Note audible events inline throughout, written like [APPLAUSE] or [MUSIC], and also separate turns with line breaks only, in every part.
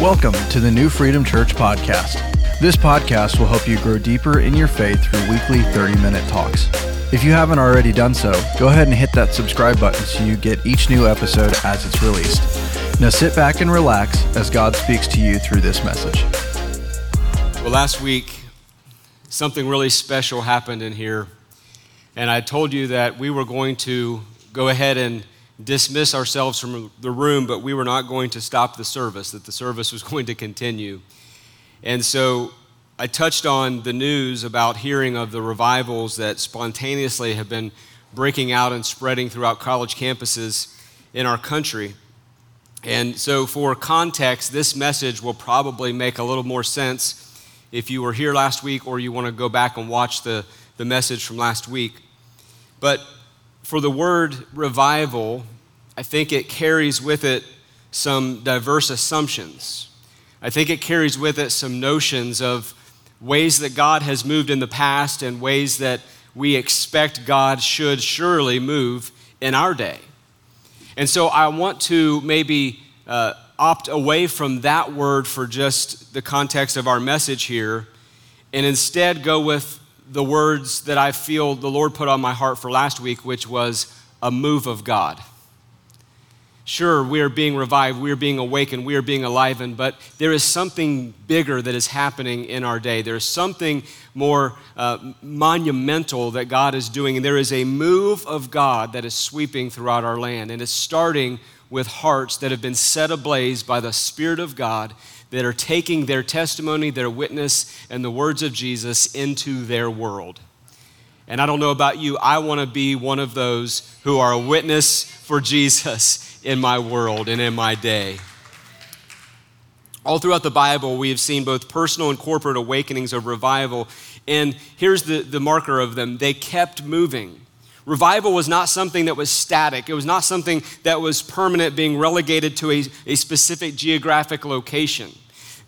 Welcome to the New Freedom Church podcast. This podcast will help you grow deeper in your faith through weekly 30 minute talks. If you haven't already done so, go ahead and hit that subscribe button so you get each new episode as it's released. Now sit back and relax as God speaks to you through this message.
Well, last week, something really special happened in here, and I told you that we were going to go ahead and dismiss ourselves from the room, but we were not going to stop the service, that the service was [LAUGHS] going to continue. And so I touched on the news about hearing of the revivals that spontaneously have been breaking out and spreading throughout college campuses in our country. And so, for context, this message will probably make a little more sense if you were here last week or you want to go back and watch the, the message from last week. But for the word revival, I think it carries with it some diverse assumptions. I think it carries with it some notions of ways that God has moved in the past and ways that we expect God should surely move in our day. And so I want to maybe uh, opt away from that word for just the context of our message here and instead go with the words that I feel the Lord put on my heart for last week, which was a move of God. Sure, we are being revived, we are being awakened, we are being alivened, but there is something bigger that is happening in our day. There's something more uh, monumental that God is doing, and there is a move of God that is sweeping throughout our land, and it's starting with hearts that have been set ablaze by the Spirit of God that are taking their testimony, their witness, and the words of Jesus into their world. And I don't know about you, I want to be one of those who are a witness for Jesus in my world and in my day. All throughout the Bible, we have seen both personal and corporate awakenings of revival. And here's the, the marker of them they kept moving. Revival was not something that was static. It was not something that was permanent, being relegated to a, a specific geographic location.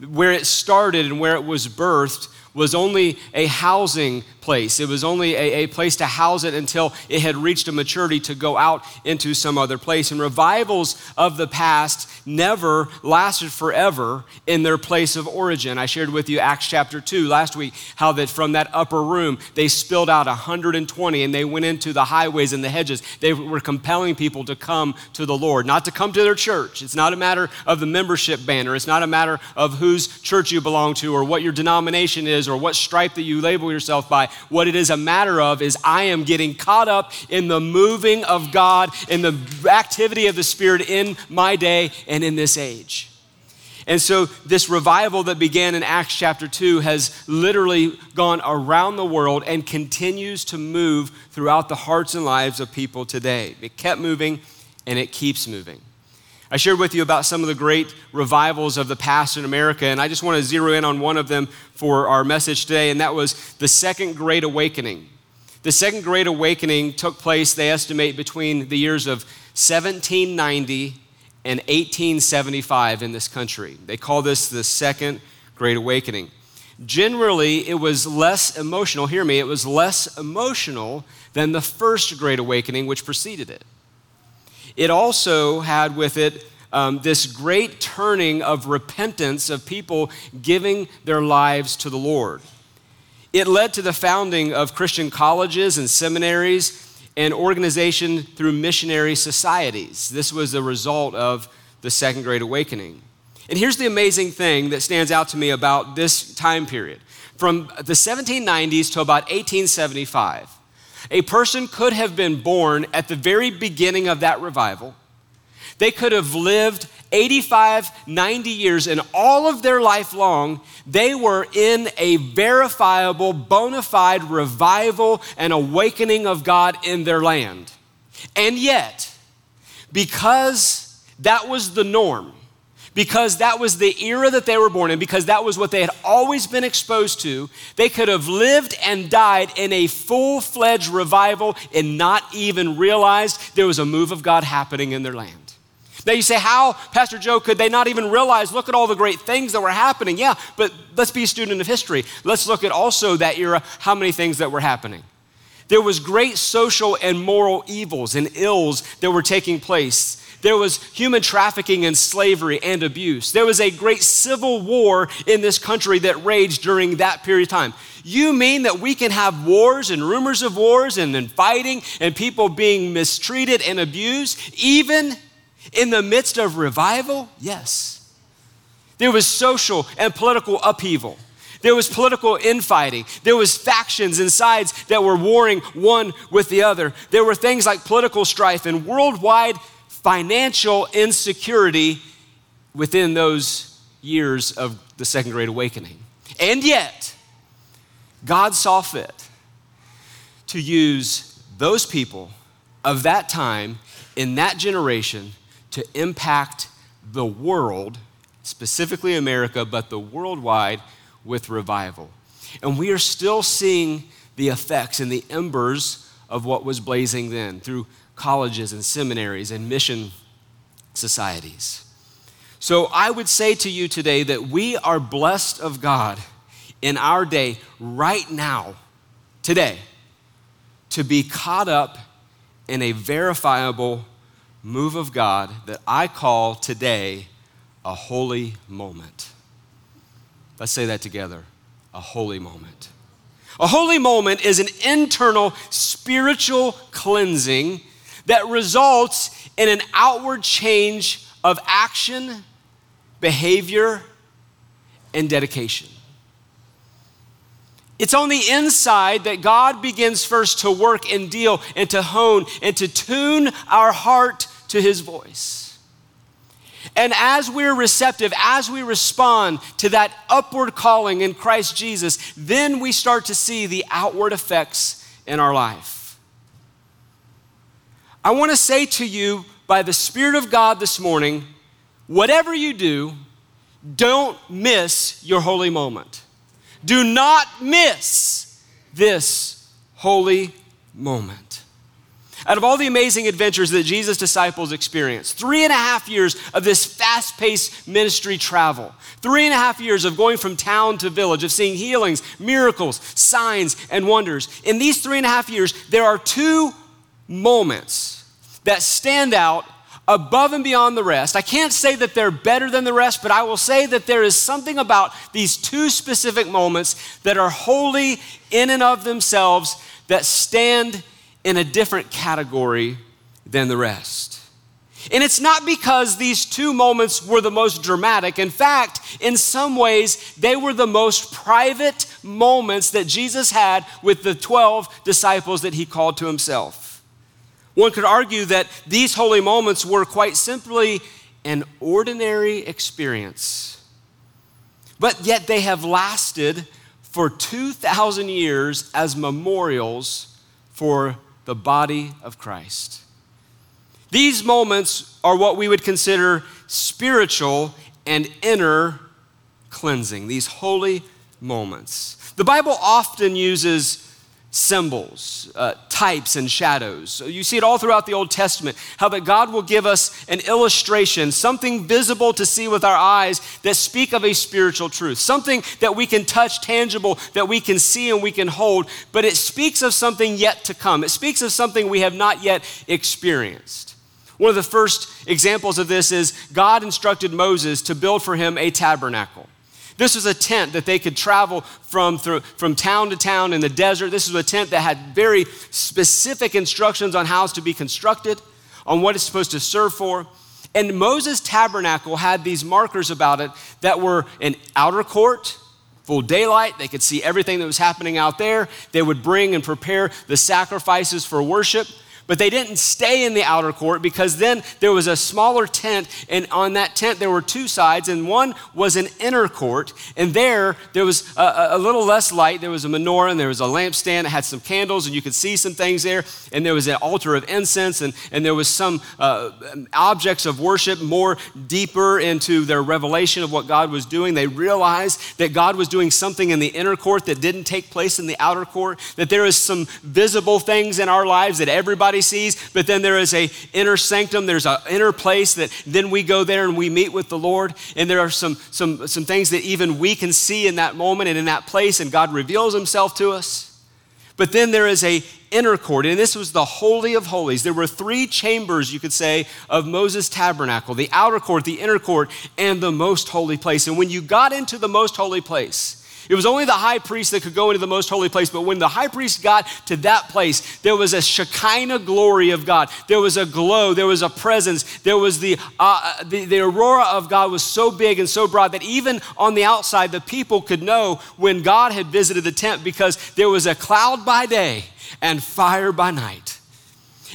Where it started and where it was birthed was only a housing place. It was only a, a, place to house it until it had reached a maturity to go out into some other place. And revivals of the past never lasted forever in their place of origin. I shared with you Acts chapter 2 last week how that from that upper room they spilled out 120 and they went into the highways and the hedges. They were compelling people to come to the Lord, not to come to their church. It's not a matter of the membership banner, it's not a matter of whose church you belong to or what your denomination is or what stripe that you label yourself by. What it is a matter of is I am getting caught up in the moving of God, in the activity of the Spirit in my day and in this age. And so, this revival that began in Acts chapter 2 has literally gone around the world and continues to move throughout the hearts and lives of people today. It kept moving and it keeps moving. I shared with you about some of the great revivals of the past in America, and I just want to zero in on one of them for our message today, and that was the Second Great Awakening. The Second Great Awakening took place, they estimate, between the years of 1790 and 1875 in this country. They call this the Second Great Awakening. Generally, it was less emotional, hear me, it was less emotional than the First Great Awakening, which preceded it. It also had with it um, this great turning of repentance of people giving their lives to the Lord. It led to the founding of Christian colleges and seminaries and organization through missionary societies. This was the result of the Second Great Awakening. And here's the amazing thing that stands out to me about this time period. From the 1790s to about 1875, a person could have been born at the very beginning of that revival. They could have lived 85, 90 years, and all of their life long, they were in a verifiable, bona fide revival and awakening of God in their land. And yet, because that was the norm, because that was the era that they were born in, because that was what they had always been exposed to, they could have lived and died in a full fledged revival and not even realized there was a move of God happening in their land. Now you say, how, Pastor Joe, could they not even realize, look at all the great things that were happening? Yeah, but let's be a student of history. Let's look at also that era, how many things that were happening. There was great social and moral evils and ills that were taking place There was human trafficking and slavery and abuse. There was a great civil war in this country that raged during that period of time. You mean that we can have wars and rumors of wars and then fighting and people being mistreated and abused, even in the midst of revival? Yes. There was social and political upheaval. There was political infighting. There was factions and sides that were warring one with the other. There were things like political strife and worldwide financial insecurity within those years of the Second Great Awakening. And yet, God saw fit to use those people of that time in that generation to impact the world, specifically America, but the worldwide with revival. And we are still seeing the effects and the embers of what was blazing then through colleges and seminaries and mission societies. So I would say to you today that we are blessed of God in our day, right now, today, to be caught up in a verifiable move of God that I call today a holy moment. Let's say that together a holy moment. A holy moment is an internal spiritual cleansing that results in an outward change of action, behavior, and dedication. It's on the inside that God begins first to work and deal and to hone and to tune our heart to His voice. And as we're receptive, as we respond to that upward calling in Christ Jesus, then we start to see the outward effects in our life. I want to say to you, by the Spirit of God this morning, whatever you do, don't miss your holy moment. Do not miss this holy moment. Out of all the amazing adventures that Jesus' disciples experienced, three and a half years of this fast paced ministry travel, three and a half years of going from town to village, of seeing healings, miracles, signs, and wonders. In these three and a half years, there are two moments that stand out above and beyond the rest. I can't say that they're better than the rest, but I will say that there is something about these two specific moments that are holy in and of themselves that stand in a different category than the rest. And it's not because these two moments were the most dramatic. In fact, in some ways, they were the most private moments that Jesus had with the 12 disciples that he called to himself. One could argue that these holy moments were quite simply an ordinary experience, but yet they have lasted for 2,000 years as memorials for the body of Christ. These moments are what we would consider spiritual and inner cleansing, these holy moments. The Bible often uses symbols, uh, types, and shadows. So you see it all throughout the Old Testament, how that God will give us an illustration, something visible to see with our eyes that speak of a spiritual truth, something that we can touch, tangible, that we can see and we can hold, but it speaks of something yet to come. It speaks of something we have not yet experienced. One of the first examples of this is God instructed Moses to build for him a tabernacle. This was a tent that they could travel from, through, from town to town in the desert. This was a tent that had very specific instructions on how it's to be constructed, on what it's supposed to serve for. And Moses' tabernacle had these markers about it that were an outer court, full daylight. They could see everything that was happening out there. They would bring and prepare the sacrifices for worship. But they didn't stay in the outer court because then there was a smaller tent, and on that tent there were two sides, and one was an inner court. And there, there was a, a little less light. There was a menorah, and there was a lampstand that had some candles, and you could see some things there. And there was an altar of incense, and, and there was some uh, objects of worship more deeper into their revelation of what God was doing. They realized that God was doing something in the inner court that didn't take place in the outer court, that there is some visible things in our lives that everybody sees, but then there is a inner sanctum, there's an inner place that then we go there and we meet with the Lord. And there are some, some, some things that even we can see in that moment and in that place, and God reveals himself to us. But then there is a inner court, and this was the Holy of Holies. There were three chambers, you could say, of Moses' tabernacle the outer court, the inner court, and the most holy place. And when you got into the most holy place, it was only the high priest that could go into the most holy place, but when the high priest got to that place, there was a Shekinah glory of God. There was a glow, there was a presence, there was the, uh, the, the aurora of God was so big and so broad that even on the outside, the people could know when God had visited the tent because there was a cloud by day and fire by night.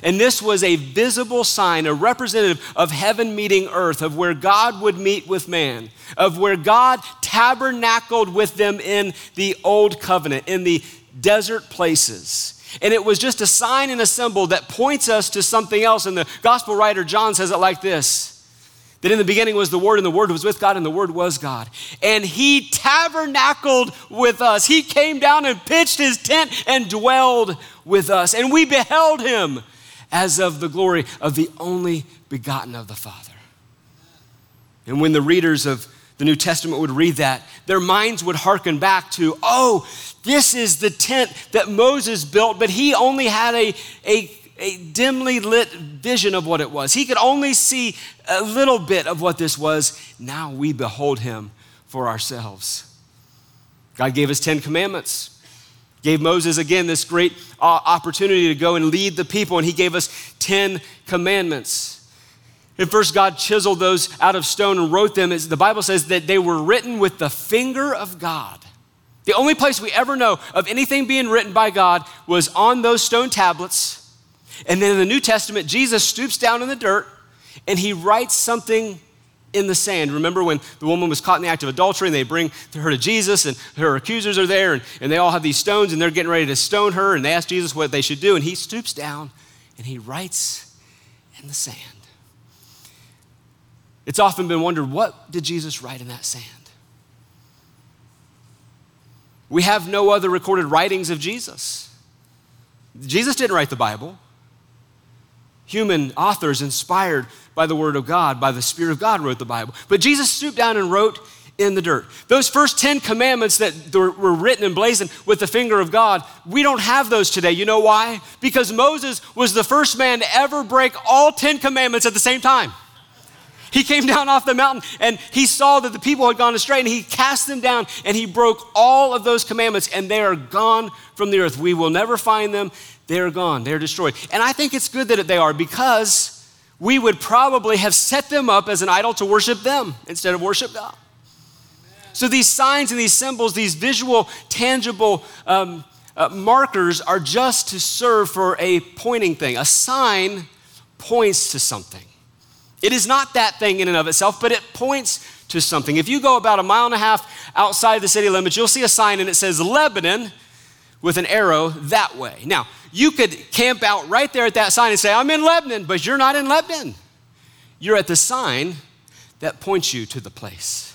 And this was a visible sign, a representative of heaven meeting earth, of where God would meet with man, of where God tabernacled with them in the old covenant, in the desert places. And it was just a sign and a symbol that points us to something else. And the gospel writer John says it like this that in the beginning was the Word, and the Word was with God, and the Word was God. And He tabernacled with us. He came down and pitched His tent and dwelled with us. And we beheld Him as of the glory of the only begotten of the Father. And when the readers of the New Testament would read that, their minds would hearken back to, oh, this is the tent that Moses built, but he only had a, a, a dimly lit vision of what it was. He could only see a little bit of what this was. Now we behold him for ourselves. God gave us 10 commandments gave Moses again this great uh, opportunity to go and lead the people, and he gave us 10 commandments. And first, God chiseled those out of stone and wrote them. The Bible says that they were written with the finger of God. The only place we ever know of anything being written by God was on those stone tablets. And then in the New Testament, Jesus stoops down in the dirt and he writes something in the sand. Remember when the woman was caught in the act of adultery and they bring her to Jesus and her accusers are there and, and they all have these stones and they're getting ready to stone her and they ask Jesus what they should do and he stoops down and he writes in the sand. It's often been wondered what did Jesus write in that sand? We have no other recorded writings of Jesus. Jesus didn't write the Bible. Human authors inspired by the Word of God, by the Spirit of God, wrote the Bible. But Jesus stooped down and wrote in the dirt. Those first 10 commandments that were written and blazoned with the finger of God, we don't have those today. You know why? Because Moses was the first man to ever break all 10 commandments at the same time. He came [LAUGHS] down off the mountain and he saw that the people had gone astray and he cast them down and he broke all of those commandments and they are gone from the earth. We will never find them. They're gone. They're destroyed. And I think it's good that they are because we would probably have set them up as an idol to worship them instead of worship God. So these signs and these symbols, these visual, tangible um, uh, markers are just to serve for a pointing thing. A sign points to something. It is not that thing in and of itself, but it points to something. If you go about a mile and a half outside the city limits, you'll see a sign and it says Lebanon with an arrow that way. Now, you could camp out right there at that sign and say, I'm in Lebanon, but you're not in Lebanon. You're at the sign that points you to the place.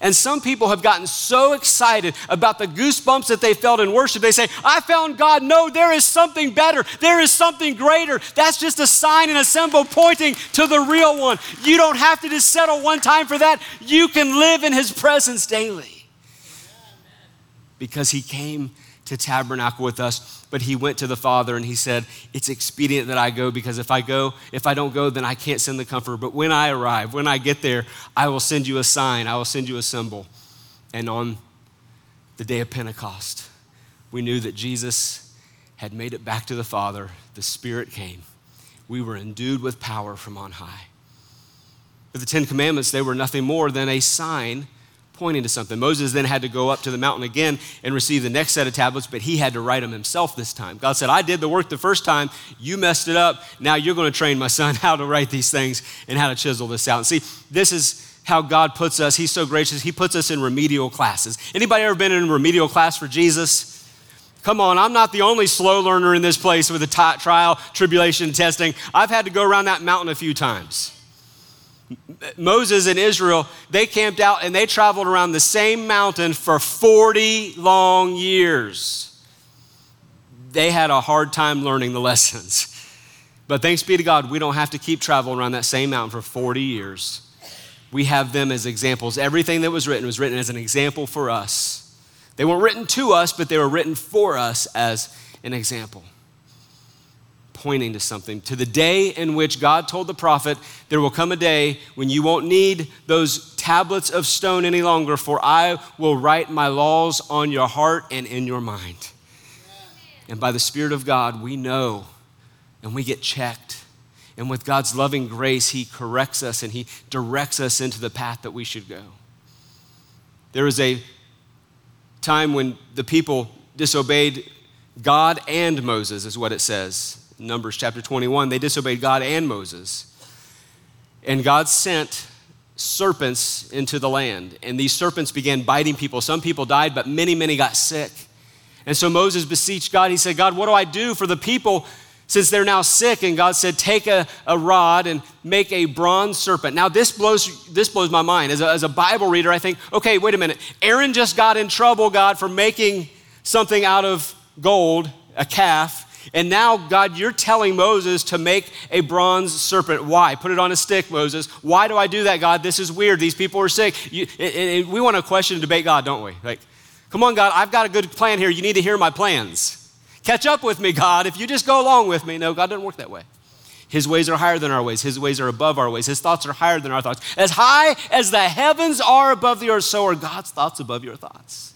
And some people have gotten so excited about the goosebumps that they felt in worship, they say, I found God. No, there is something better. There is something greater. That's just a sign and a symbol pointing to the real one. You don't have to just settle one time for that. You can live in His presence daily. Because He came to tabernacle with us, but he went to the Father and he said, It's expedient that I go because if I go, if I don't go, then I can't send the comforter. But when I arrive, when I get there, I will send you a sign, I will send you a symbol. And on the day of Pentecost, we knew that Jesus had made it back to the Father. The Spirit came. We were endued with power from on high. But the Ten Commandments, they were nothing more than a sign pointing to something. Moses then had to go up to the mountain again and receive the next set of tablets, but he had to write them himself this time. God said, I did the work the first time, you messed it up. Now you're going to train my son [LAUGHS] how to write these things and how to chisel this out. And see, this is how God puts us. He's so gracious. He puts us in remedial classes. Anybody ever been in a remedial class for Jesus? Come on, I'm not the only slow learner in this place with a t- trial, tribulation, testing. I've had to go around that mountain a few times. Moses and Israel, they camped out and they traveled around the same mountain for 40 long years. They had a hard time learning the [LAUGHS] lessons. But thanks be to God, we don't have to keep traveling around that same mountain for 40 years. We have them as examples. Everything that was written was written as an example for us. They weren't written to us, but they were written for us as an example pointing to something, to the day in which God told the prophet, There will come a day when you won't need those tablets of stone any longer, for I will write my laws on your heart and in your mind. And by the Spirit of God, we know and we get checked. And with God's loving grace, He corrects us and He directs us into the path that we should go. There was a time when the people disobeyed God and Moses, is what it says. Numbers chapter 21, they disobeyed God and Moses. And God sent serpents into the land, and these serpents began biting people. Some people died, but many, many got sick. And so Moses beseeched God. He said, God, what do I do for the people since they're now sick? And God said, Take a, a rod and make a bronze serpent. Now, this blows, this blows my mind. As a, as a Bible reader, I think, okay, wait a minute. Aaron just got in trouble, God, for making something out of gold, a calf. And now, God, you're telling Moses to make a bronze serpent. Why? Put it on a stick, Moses. Why do I do that, God? This is weird. These people are sick. You, and, we want to question and debate God, don't we? Like, come on, God, I've got a good plan here. You need to hear my plans. Catch up with me, God. If you just go along with me. No, God doesn't work that way. His ways are higher than our ways. His ways are above our ways. His thoughts are higher than our thoughts. As high as the heavens are above the earth, so are God's thoughts above your thoughts.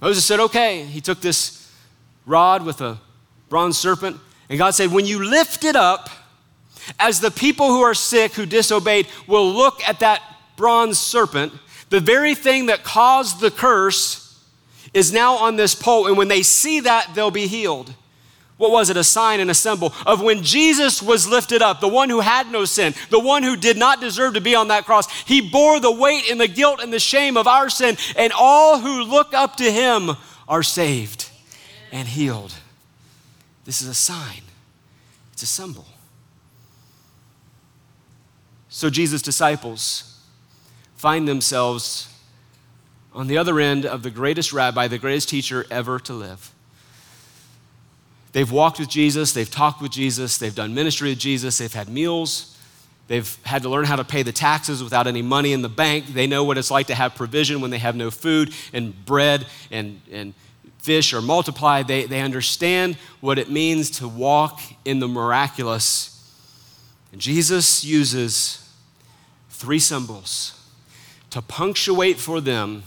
Moses said, Okay. He took this rod with a bronze serpent. And God said, When you lift it up, as the people who are sick, who disobeyed, will look at that bronze serpent, the very thing that caused the curse is now on this pole. And when they see that, they'll be healed. What was it? A sign and a symbol of when Jesus was lifted up, the one who had no sin, the one who did not deserve to be on that cross. He bore the weight and the guilt and the shame of our sin, and all who look up to him are saved and healed. This is a sign, it's a symbol. So Jesus' disciples find themselves on the other end of the greatest rabbi, the greatest teacher ever to live. They've walked with Jesus, they've talked with Jesus, they've done ministry with Jesus, they've had meals, they've had to learn how to pay the taxes without any money in the bank. They know what it's like to have provision when they have no food and bread and, and fish are multiplied. They, they understand what it means to walk in the miraculous. And Jesus uses three symbols to punctuate for them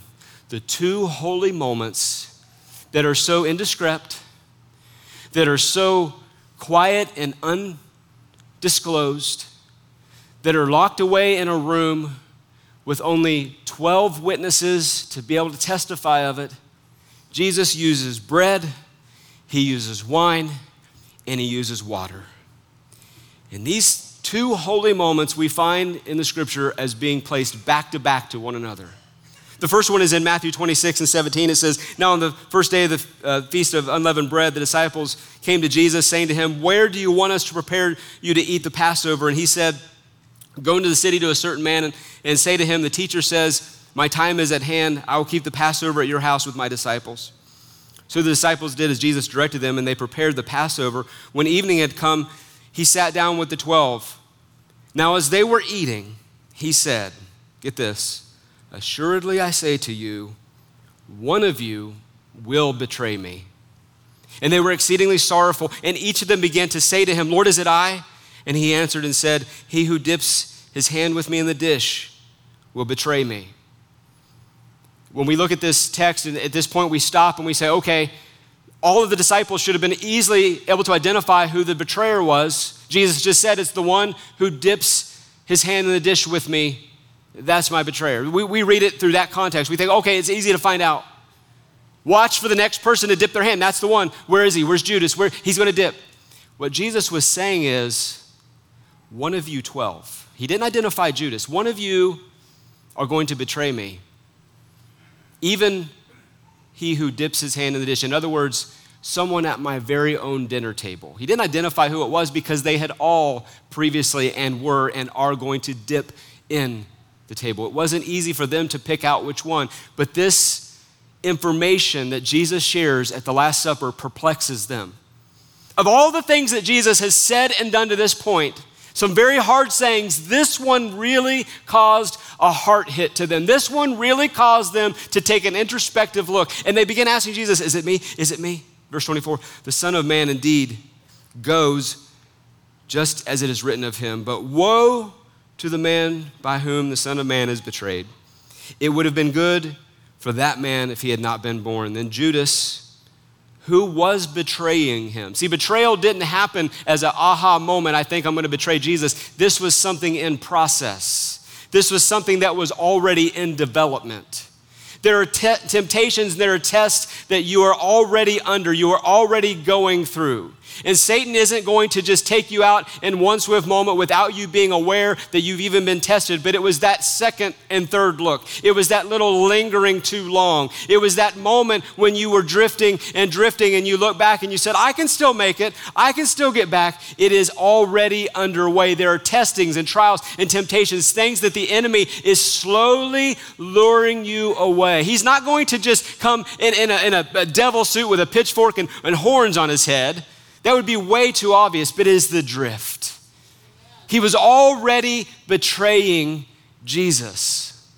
the two holy moments that are so indescript, that are so quiet and undisclosed, that are locked away in a room with only 12 witnesses to be able to testify of it Jesus uses bread, he uses wine, and he uses water. And these two holy moments we find in the scripture as being placed back to back to one another. The first one is in Matthew 26 and 17. It says, Now on the first day of the uh, Feast of Unleavened Bread, the disciples came to Jesus, saying to him, Where do you want us to prepare you to eat the Passover? And he said, Go into the city to a certain man and, and say to him, The teacher says, my time is at hand. I will keep the Passover at your house with my disciples. So the disciples did as Jesus directed them, and they prepared the Passover. When evening had come, he sat down with the twelve. Now, as they were eating, he said, Get this, assuredly I say to you, one of you will betray me. And they were exceedingly sorrowful, and each of them began to say to him, Lord, is it I? And he answered and said, He who dips his hand with me in the dish will betray me when we look at this text, and at this point we stop and we say, okay, all of the disciples should have been easily able to identify who the betrayer was. Jesus just said, it's the one who dips his hand in the dish with me. That's my betrayer. We, we read it through that context. We think, okay, it's easy to find out. Watch for the next person to dip their hand. That's the one. Where is he? Where's Judas? Where he's going to dip. What Jesus was saying is, one of you 12. He didn't identify Judas. One of you are going to betray me even he who dips his hand in the dish. In other words, someone at my very own dinner table. He didn't identify who it was because they had all previously and were and are going to dip in the table. It wasn't easy for them to pick out which one, but this information that Jesus shares at the Last Supper perplexes them. Of all the things that Jesus has said and done to this point, some very hard sayings. This one really caused a heart hit to them. This one really caused them to take an introspective look. And they begin asking Jesus, Is it me? Is it me? Verse 24 The Son of Man indeed goes just as it is written of him, but woe to the man by whom the Son of Man is betrayed. It would have been good for that man if he had not been born. Then Judas, who was betraying him. See, betrayal didn't happen as an aha moment, I think I'm going to betray Jesus. This was something in process, this was something that was already in development. There are te- temptations, there are tests that you are already under, you are already going through. And Satan isn't going to just take you out in one swift moment without you being aware that you've even been tested. But it was that second and third look. It was that little lingering too long. It was that moment when you were drifting and drifting and you look back and you said, I can still make it. I can still get back. It is already underway. There are testings and trials and temptations, things that the enemy is slowly luring you away. He's not going to just come in, in, a, in a, a devil suit with a pitchfork and, and horns on his head. That would be way too obvious, but it is the drift. He was already betraying Jesus.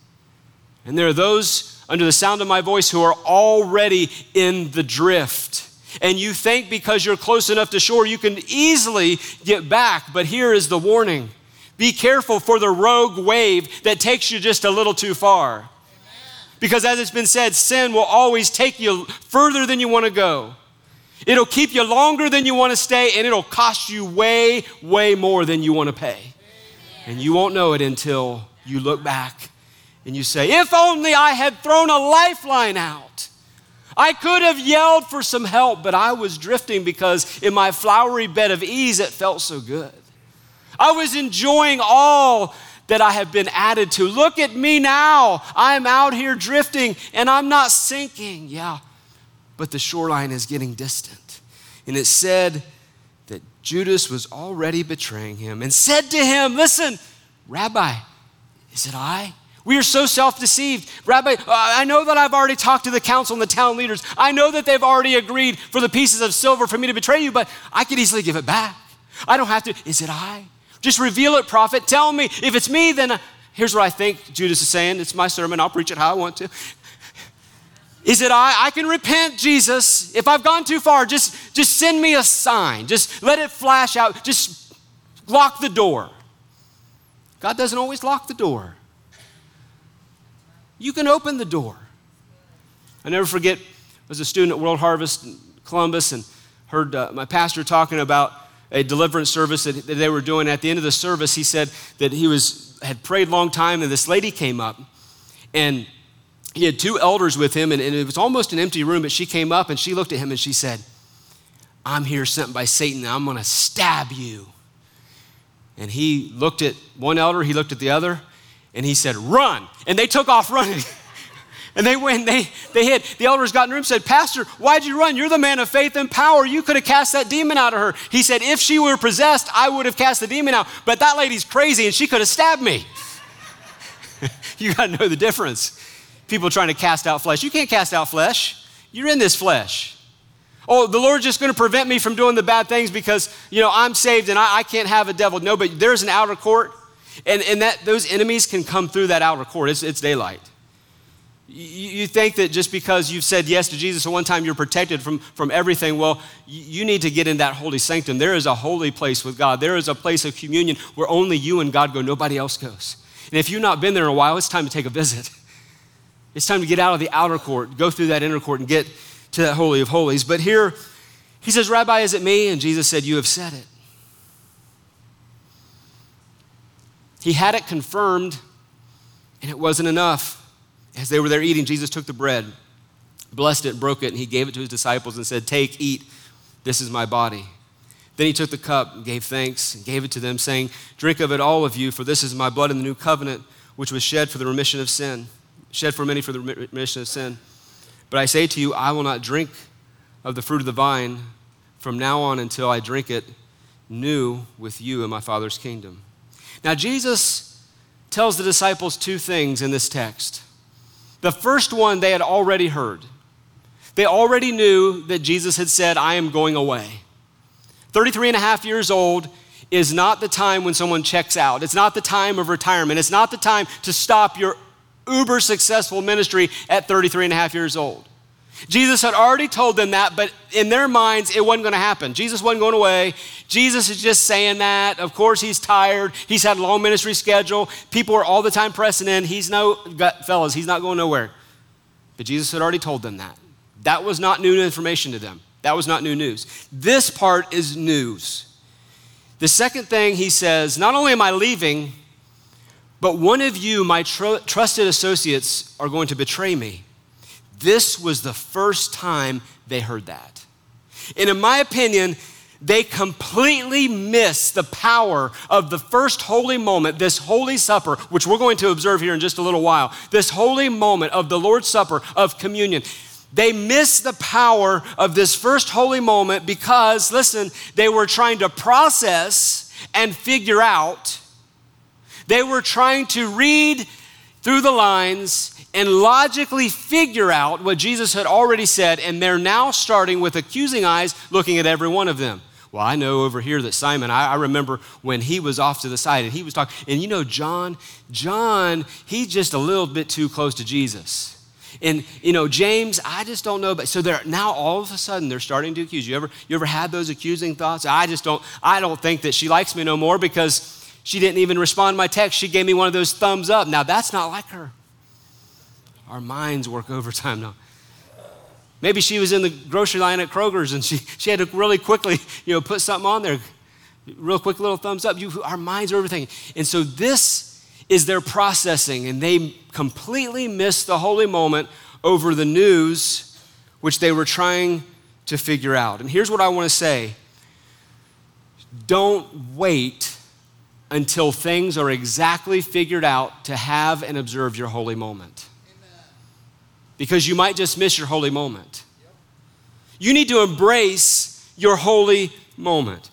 And there are those under the sound of my voice who are already in the drift. And you think because you're close enough to shore, you can easily get back. But here is the warning be careful for the rogue wave that takes you just a little too far. Because as it's been said, sin will always take you further than you want to go. It'll keep you longer than you want to stay, and it'll cost you way, way more than you want to pay. And you won't know it until you look back and you say, If only I had thrown a lifeline out. I could have yelled for some help, but I was drifting because in my flowery bed of ease, it felt so good. I was enjoying all that I have been added to. Look at me now. I'm out here drifting and I'm not sinking. Yeah, but the shoreline is getting distant. And it said that Judas was already betraying him and said to him, Listen, Rabbi, is it I? We are so self deceived. Rabbi, uh, I know that I've already talked to the council and the town leaders. I know that they've already agreed for the pieces of silver for me to betray you, but I could easily give it back. I don't have to. Is it I? Just reveal it, prophet. Tell me. If it's me, then uh, here's what I think Judas is saying. It's my sermon. I'll preach it how I want to. Is it I? I can repent, Jesus. If I've gone too far, just, just send me a sign. Just let it flash out. Just lock the door. God doesn't always lock the door. You can open the door. I never forget, I was a student at World Harvest in Columbus and heard uh, my pastor talking about a deliverance service that, that they were doing. At the end of the service, he said that he was, had prayed a long time and this lady came up and he had two elders with him, and, and, it was almost an empty room, but she came up and she looked at him and she said, I'm here sent by Satan. I'm going to stab you. And he looked at one elder, he looked at the other, and he said, Run. And they took off running. [LAUGHS] and they went, they, they hid. The elders got in the room said, Pastor, why'd you run? You're the man of faith and power. You could have cast that demon out of her. He said, If she were possessed, I would have cast the demon out. But that lady's crazy and she could have stabbed me. [LAUGHS] you got to know the difference people trying to cast out flesh. You can't cast out flesh. You're in this flesh. Oh, the Lord's just going to prevent me from doing the bad things because, you know, I'm saved and I, I can't have a devil. No, but there's an outer court, and, and that those enemies can come through that outer court. It's, it's daylight. You, you think that just because you've said yes to Jesus at one time, you're protected from, from everything. Well, you need to get in that holy sanctum. There is a holy place with God. There is a place of communion where only you and God go, nobody else goes. And if you've not been there in a while, it's time to take a visit. [LAUGHS] It's time to get out of the outer court, go through that inner court, and get to that Holy of Holies. But here, he says, Rabbi, is it me? And Jesus said, You have said it. He had it confirmed, and it wasn't enough. As they were there eating, Jesus took the bread, blessed it, broke it, and he gave it to his disciples and said, Take, eat, this is my body. Then he took the cup and gave thanks and gave it to them, saying, Drink of it, all of you, for this is my blood in the new covenant, which was shed for the remission of sin shed for many for the remission of sin. But I say to you, I will not drink of the fruit of the vine from now on until I drink it new with you in my Father's kingdom. Now, Jesus tells the disciples two things in this text. The first one they had already heard. They already knew that Jesus had said, I am going away. 33 and a half years old is not the time when someone checks out. It's not the time of retirement. It's not the time to stop your uber successful ministry at 33 and a half years old. Jesus had already told them that, but in their minds, it wasn't going to happen. Jesus wasn't going away. Jesus is just saying that. Of course, he's tired. He's had a long ministry schedule. People are all the time pressing in. He's no, fellas, he's not going nowhere. But Jesus had already told them that. That was not new information to them. That was not new news. This part is news. The second thing he says, not only am I leaving, but one of you, my tr- trusted associates, are going to betray me. This was the first time they heard that. And in my opinion, they completely miss the power of the first holy moment, this Holy Supper, which we're going to observe here in just a little while. This holy moment of the Lord's Supper, of communion. They miss the power of this first holy moment because, listen, they were trying to process and figure out. They were trying to read through the lines and logically figure out what Jesus had already said, and they're now starting with accusing eyes looking at every one of them. Well, I know over here that Simon, I, I, remember when he was off to the side and he was talking, and you know, John, John, he's just a little bit too close to Jesus. And you know, James, I just don't know. But so they're now all of a sudden they're starting to accuse you. Ever you ever had those accusing thoughts? I just don't, I don't think that she likes me no more because she didn't even respond to my text. She gave me one of those thumbs up. Now that's not like her. Our minds work overtime now. Maybe she was in the grocery line at Kroger's and she, she had to really quickly, you know, put something on there. Real quick little thumbs up. You, our minds are everything. And so this is their processing, and they completely miss the holy moment over the news which they were trying to figure out. And here's what I want to say don't wait until things are exactly figured out to have and observe your holy moment because you might just miss your holy moment. You need to embrace your holy moment.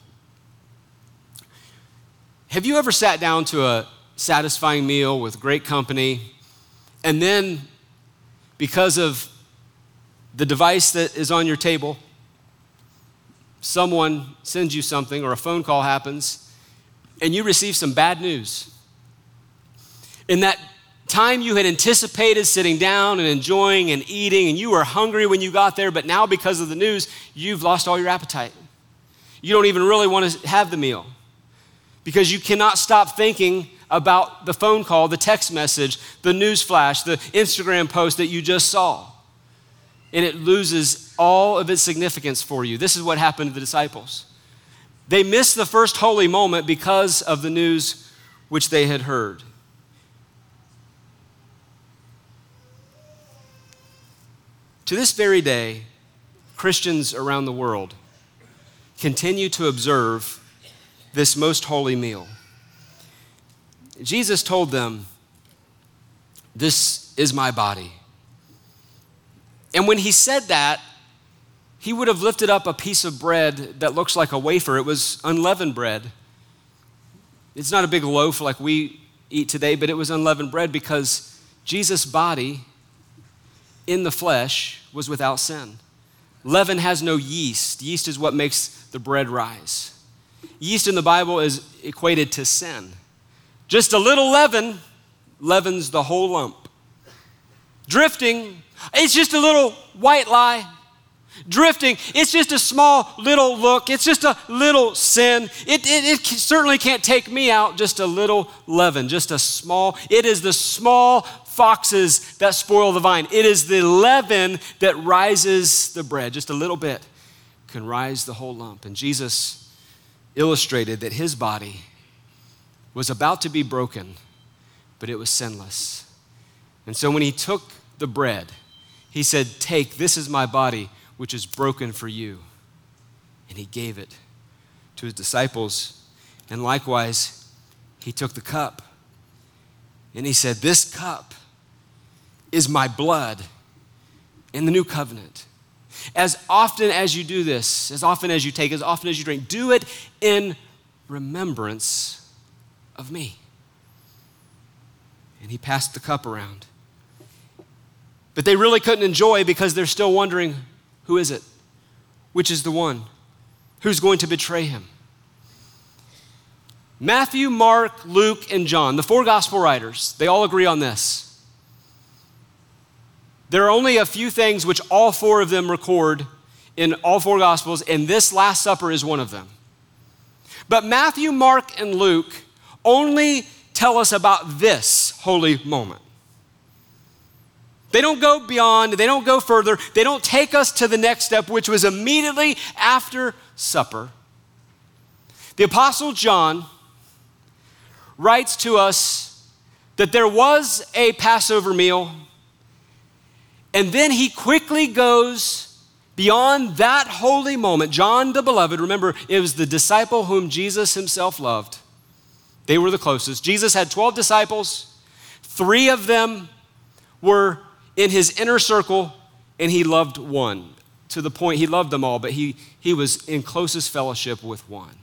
Have you ever sat down to a satisfying meal with great company, and then because of the device that is on your table, someone sends you something or a phone call happens, and you receive some bad news. In that time you had anticipated sitting down and enjoying and eating, and you were hungry when you got there, but now because of the news, you've lost all your appetite. You don't even really want to have the meal because you cannot stop thinking about the phone call, the text message, the news flash, the Instagram post that you just saw. And it loses all of its significance for you. This is what happened to the disciples. They missed the first holy moment because of the news which they had heard. To this very day, Christians around the world continue to observe this most holy meal. Jesus told them, This is my body. And when he said that, he would have lifted up a piece of bread that looks like a wafer. It was unleavened bread. It's not a big loaf like we eat today, but it was unleavened bread because Jesus' body in the flesh was without sin. Leaven has no yeast. Yeast is what makes the bread rise. Yeast in the Bible is equated to sin. Just a little leaven leavens the whole lump. Drifting, it's just a little white lie. Drifting, it's just a small little look. It's just a little sin. It, it, it certainly can't take me out. Just a little leaven, just a small. It is the small foxes that spoil the vine. It is the leaven that rises the bread. Just a little bit can rise the whole lump. And Jesus illustrated that his body was about to be broken, but it was sinless. And so when he took the bread, he said, Take, this is my body, which is broken for you. And he gave it to his disciples. And likewise, he took the cup and he said, This cup is my blood in the new covenant. As often as you do this, as often as you take, as often as you drink, do it in remembrance of me. And he passed the cup around. But they really couldn't enjoy because they're still wondering who is it? Which is the one? Who's going to betray him? Matthew, Mark, Luke, and John, the four gospel writers, they all agree on this. There are only a few things which all four of them record in all four Gospels, and this Last Supper is one of them. But Matthew, Mark, and Luke only tell us about this holy moment. They don't go beyond, they don't go further, they don't take us to the next step, which was immediately after supper. The Apostle John writes to us that there was a Passover meal, and then he quickly goes beyond that holy moment. John the Beloved, remember, it was the disciple whom Jesus himself loved. They were the closest. Jesus had 12 disciples, three of them were in his inner circle, and he loved one to the point he loved them all, but he, he was in closest fellowship with one.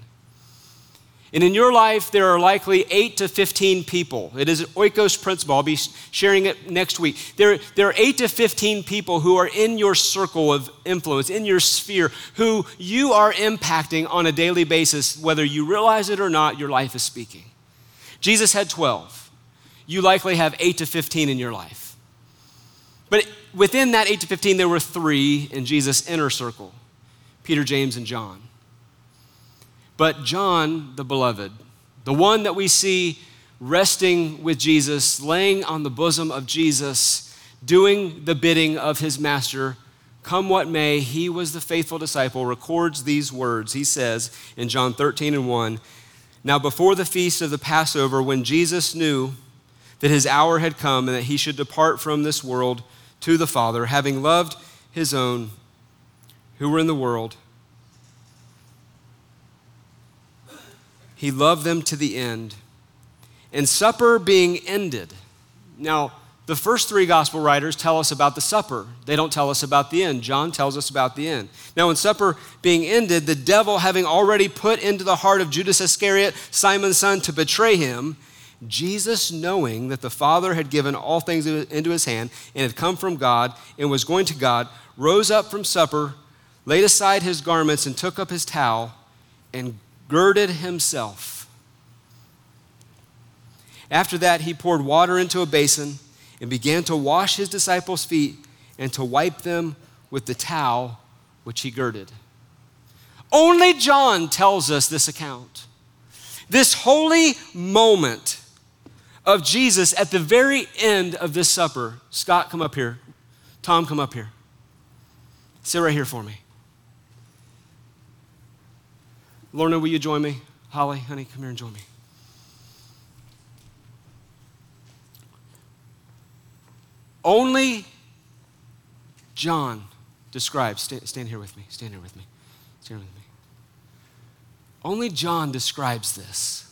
And in your life, there are likely 8 to 15 people. It is an oikos principle. I'll be sharing it next week. There, there are 8 to 15 people who are in your circle of influence, in your sphere, who you are impacting on a daily basis. Whether you realize it or not, your life is speaking. Jesus had 12. You likely have 8 to 15 in your life. But within that 8 to 15, there were three in Jesus' inner circle Peter, James, and John. But John, the beloved, the one that we see resting with Jesus, laying on the bosom of Jesus, doing the bidding of his master, come what may, he was the faithful disciple, records these words. He says in John 13 and 1 Now, before the feast of the Passover, when Jesus knew that his hour had come and that he should depart from this world, to the Father, having loved his own who were in the world. He loved them to the end. And supper being ended. Now, the first three gospel writers tell us about the supper. They don't tell us about the end. John tells us about the end. Now, in supper being ended, the devil having already put into the heart of Judas Iscariot, Simon's son, to betray him, Jesus, knowing that the Father had given all things into his hand and had come from God and was going to God, rose up from supper, laid aside his garments, and took up his towel and girded himself. After that, he poured water into a basin and began to wash his disciples' feet and to wipe them with the towel which he girded. Only John tells us this account. This holy moment of Jesus at the very end of this supper. Scott, come up here. Tom, come up here. Sit right here for me. Lorna, will you join me? Holly, honey, come here and join me. Only John describes, stand, stand, here with me, stand here with me, stand here with me. Only John describes this.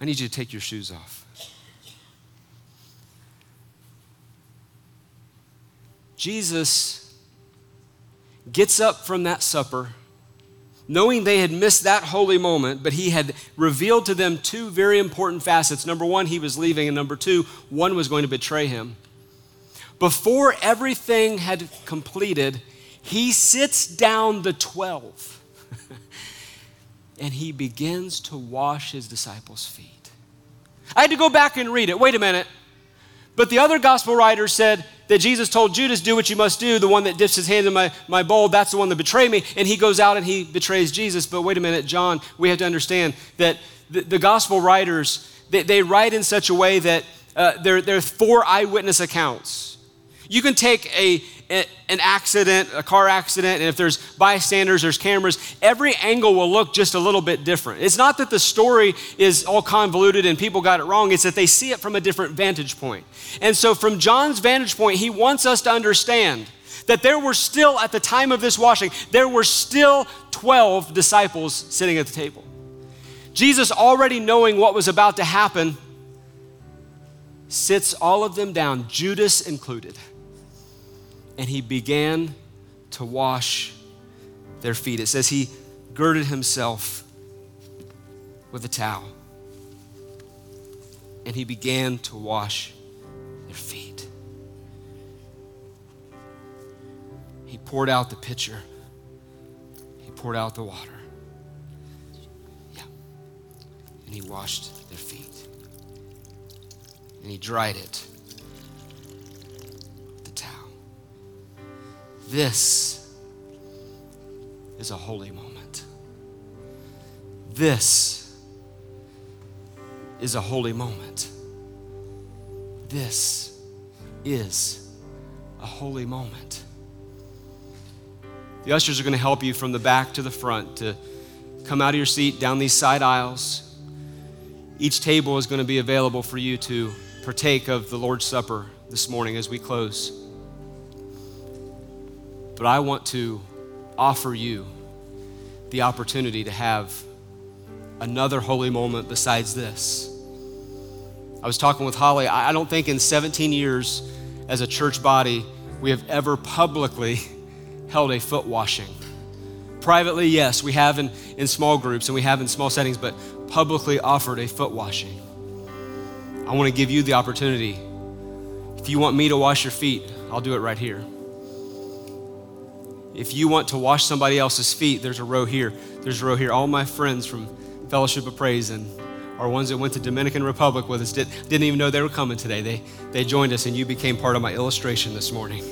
I need you to take your shoes off. Jesus gets up from that supper, knowing they had missed that holy moment, but he had revealed to them two very important facets. Number one, he was leaving, and number two, one was going to betray him. Before everything had completed, he sits down the 12 [LAUGHS] and he begins to wash his disciples' feet. I had to go back and read it. Wait a minute. But the other gospel writers said that Jesus told Judas, Do what you must do. The one that dips his hand in my, my bowl, that's the one that betrayed me. And he goes out and he betrays Jesus. But wait a minute, John, we have to understand that the, the gospel writers, they, they, write in such a way that uh, there, there are four eyewitness accounts. You can take a, an accident, a car accident, and if there's bystanders, there's cameras, every angle will look just a little bit different. It's not that the story is all convoluted and people got it wrong, it's that they see it from a different vantage point. And so, from John's vantage point, he wants us to understand that there were still, at the time of this washing, there were still 12 disciples sitting at the table. Jesus, already knowing what was about to happen, sits all of them down, Judas included and he began to wash their feet. It says he girded himself with a towel and he began to wash their feet. He poured out the pitcher, he poured out the water. Yeah. And he washed their feet. And he dried it This is a holy moment. This is a holy moment. This is a holy moment. The ushers are going to help you from the back to the front to come out of your seat down these side aisles. Each table is going to be available for you to partake of the Lord's Supper this morning as we close. But I want to offer you the opportunity to have another holy moment besides this. I was talking with Holly. I don't think in 17 years as a church body we have ever publicly [LAUGHS] held a foot washing. Privately, yes, we have in, in small groups and we have in small settings, but publicly offered a foot washing. I want to give you the opportunity. If you want me to wash your feet, I'll do it right here. If you want to wash somebody else's feet, there's a row here. There's a row here. All my friends from Fellowship of Praise and our ones that went to Dominican Republic with us did, didn't even know they were coming today. They, they joined us, and you became part of my illustration this morning.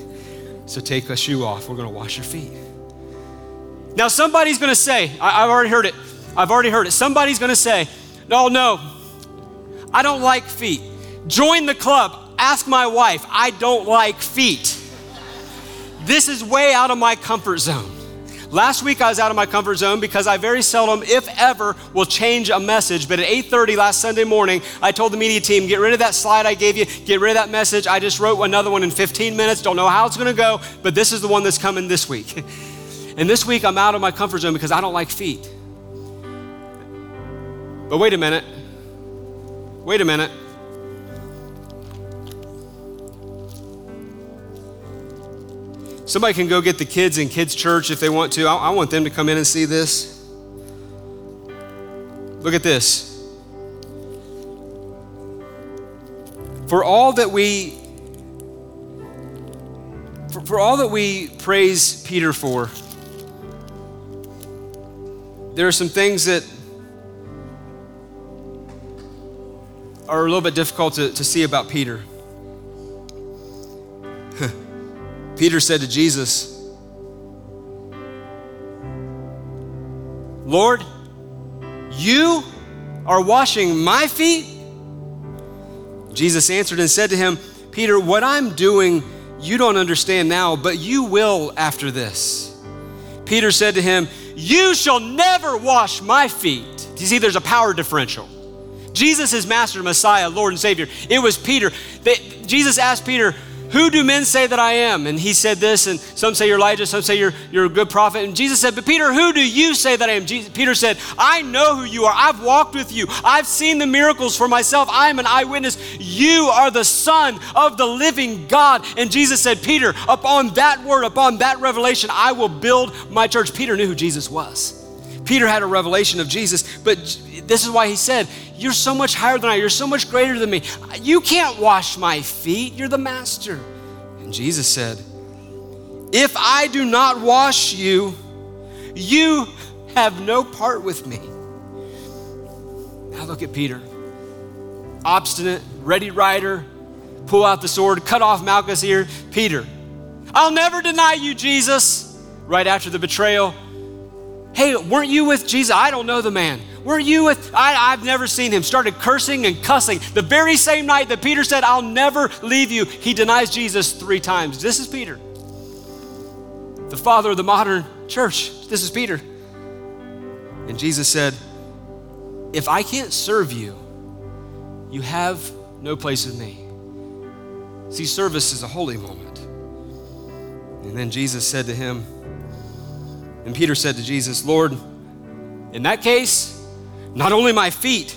So take a shoe off. We're going to wash your feet. Now, somebody's going to say, I, I've already heard it. I've already heard it. Somebody's going to say, No, no, I don't like feet. Join the club. Ask my wife. I don't like feet. This is way out of my comfort zone. Last week I was out of my comfort zone because I very seldom, if ever, will change a message. But at 8:30 last Sunday morning, I told the media team, get rid of that slide I gave you, get rid of that message. I just wrote another one in 15 minutes. Don't know how it's gonna go, but this is the one that's coming this week. [LAUGHS] and this week I'm out of my comfort zone because I don't like feet. But wait a minute. Wait a minute. Somebody can go get the kids in kids' church if they want to. I, I want them to come in and see this. Look at this. For all that we for, for all that we praise Peter for, there are some things that are a little bit difficult to, to see about Peter. Peter said to Jesus, Lord, you are washing my feet? Jesus answered and said to him, Peter, what I'm doing you don't understand now, but you will after this. Peter said to him, You shall never wash my feet. Do you see there's a power differential? Jesus is Master, Messiah, Lord, and Savior. It was Peter. They, Jesus asked Peter, who do men say that I am? And he said this, and some say you're Elijah, some say you're, you're a good prophet. And Jesus said, But Peter, who do you say that I am? Jesus, Peter said, I know who you are. I've walked with you. I've seen the miracles for myself. I'm an eyewitness. You are the Son of the living God. And Jesus said, Peter, upon that word, upon that revelation, I will build my church. Peter knew who Jesus was. Peter had a revelation of Jesus, but this is why he said, You're so much higher than I, you're so much greater than me. You can't wash my feet, you're the master. And Jesus said, If I do not wash you, you have no part with me. Now look at Peter. Obstinate, ready rider, pull out the sword, cut off Malchus' ear. Peter, I'll never deny you, Jesus. Right after the betrayal, Hey, weren't you with Jesus? I don't know the man. Weren't you with, I, I've never seen him. Started cursing and cussing. The very same night that Peter said, I'll never leave you, he denies Jesus three times. This is Peter, the father of the modern church. This is Peter. And Jesus said, If I can't serve you, you have no place with me. See, service is a holy moment. And then Jesus said to him, and Peter said to Jesus, Lord, in that case, not only my feet,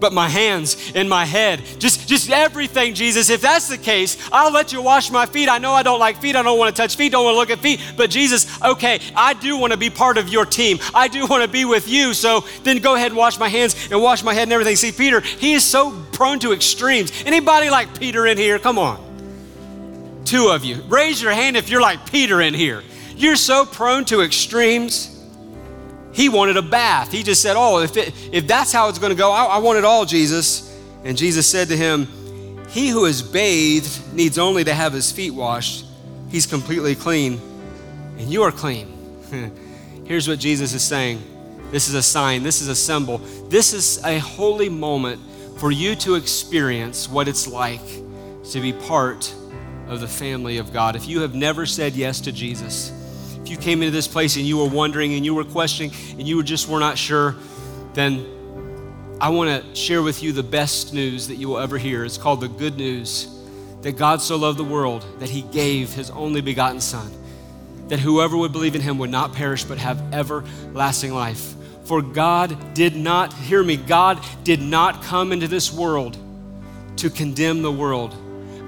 but my hands and my head. Just, just everything, Jesus. If that's the case, I'll let you wash my feet. I know I don't like feet. I don't want to touch feet, don't want to look at feet. But Jesus, okay, I do want to be part of your team. I do want to be with you. So then go ahead and wash my hands and wash my head and everything. See, Peter, he is so prone to extremes. Anybody like Peter in here? Come on. Two of you. Raise your hand if you're like Peter in here. You're so prone to extremes. He wanted a bath. He just said, Oh, if, it, if that's how it's going to go, I, I want it all, Jesus. And Jesus said to him, He who is bathed needs only to have his feet washed. He's completely clean. and you are clean. [LAUGHS] Here's what Jesus is saying this is a sign, this is a symbol, this is a holy moment for you to experience what it's like to be part of the family of God. If you have never said yes to Jesus, if you came into this place and you were wondering and you were questioning and you were just were not sure, then I want to share with you the best news that you will ever hear. It's called the good news that God so loved the world that he gave his only begotten Son, that whoever would believe in him would not perish but have everlasting life. For God did not, hear me, God did not come into this world to condemn the world,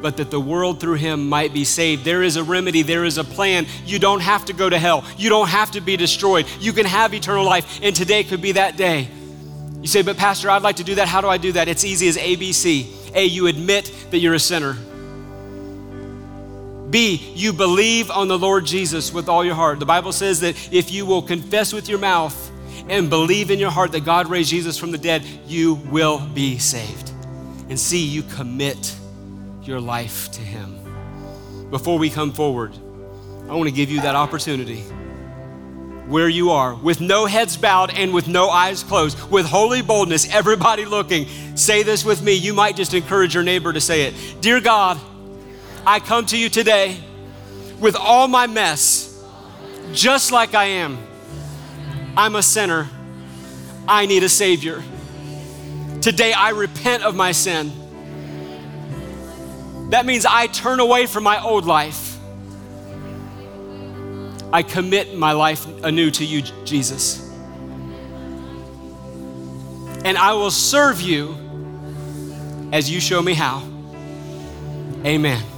but that the world through him might be saved. There is a remedy, there is a plan. You don't have to go to hell, you don't have to be destroyed. You can have eternal life, and today could be that day. You say, but Pastor, I'd like to do that. How do I do that? It's easy as ABC. A, you admit that you're a sinner. B, you believe on the Lord Jesus with all your heart. The Bible says that if you will confess with your mouth and believe in your heart that God raised Jesus from the dead, you will be saved. And C, you commit your life to Him. Before we come forward, I want to give you that opportunity where you are, with no heads bowed and with no eyes closed, with holy boldness, everybody looking. Say this with me. You might just encourage your neighbor to say it. Dear God, I come to you today with all my mess, just like I am. I'm a sinner. I need a Savior. Today I repent of my sin. That means I turn away from my old life. I commit my life anew to you, Jesus. And I will serve you as you show me how. Amen.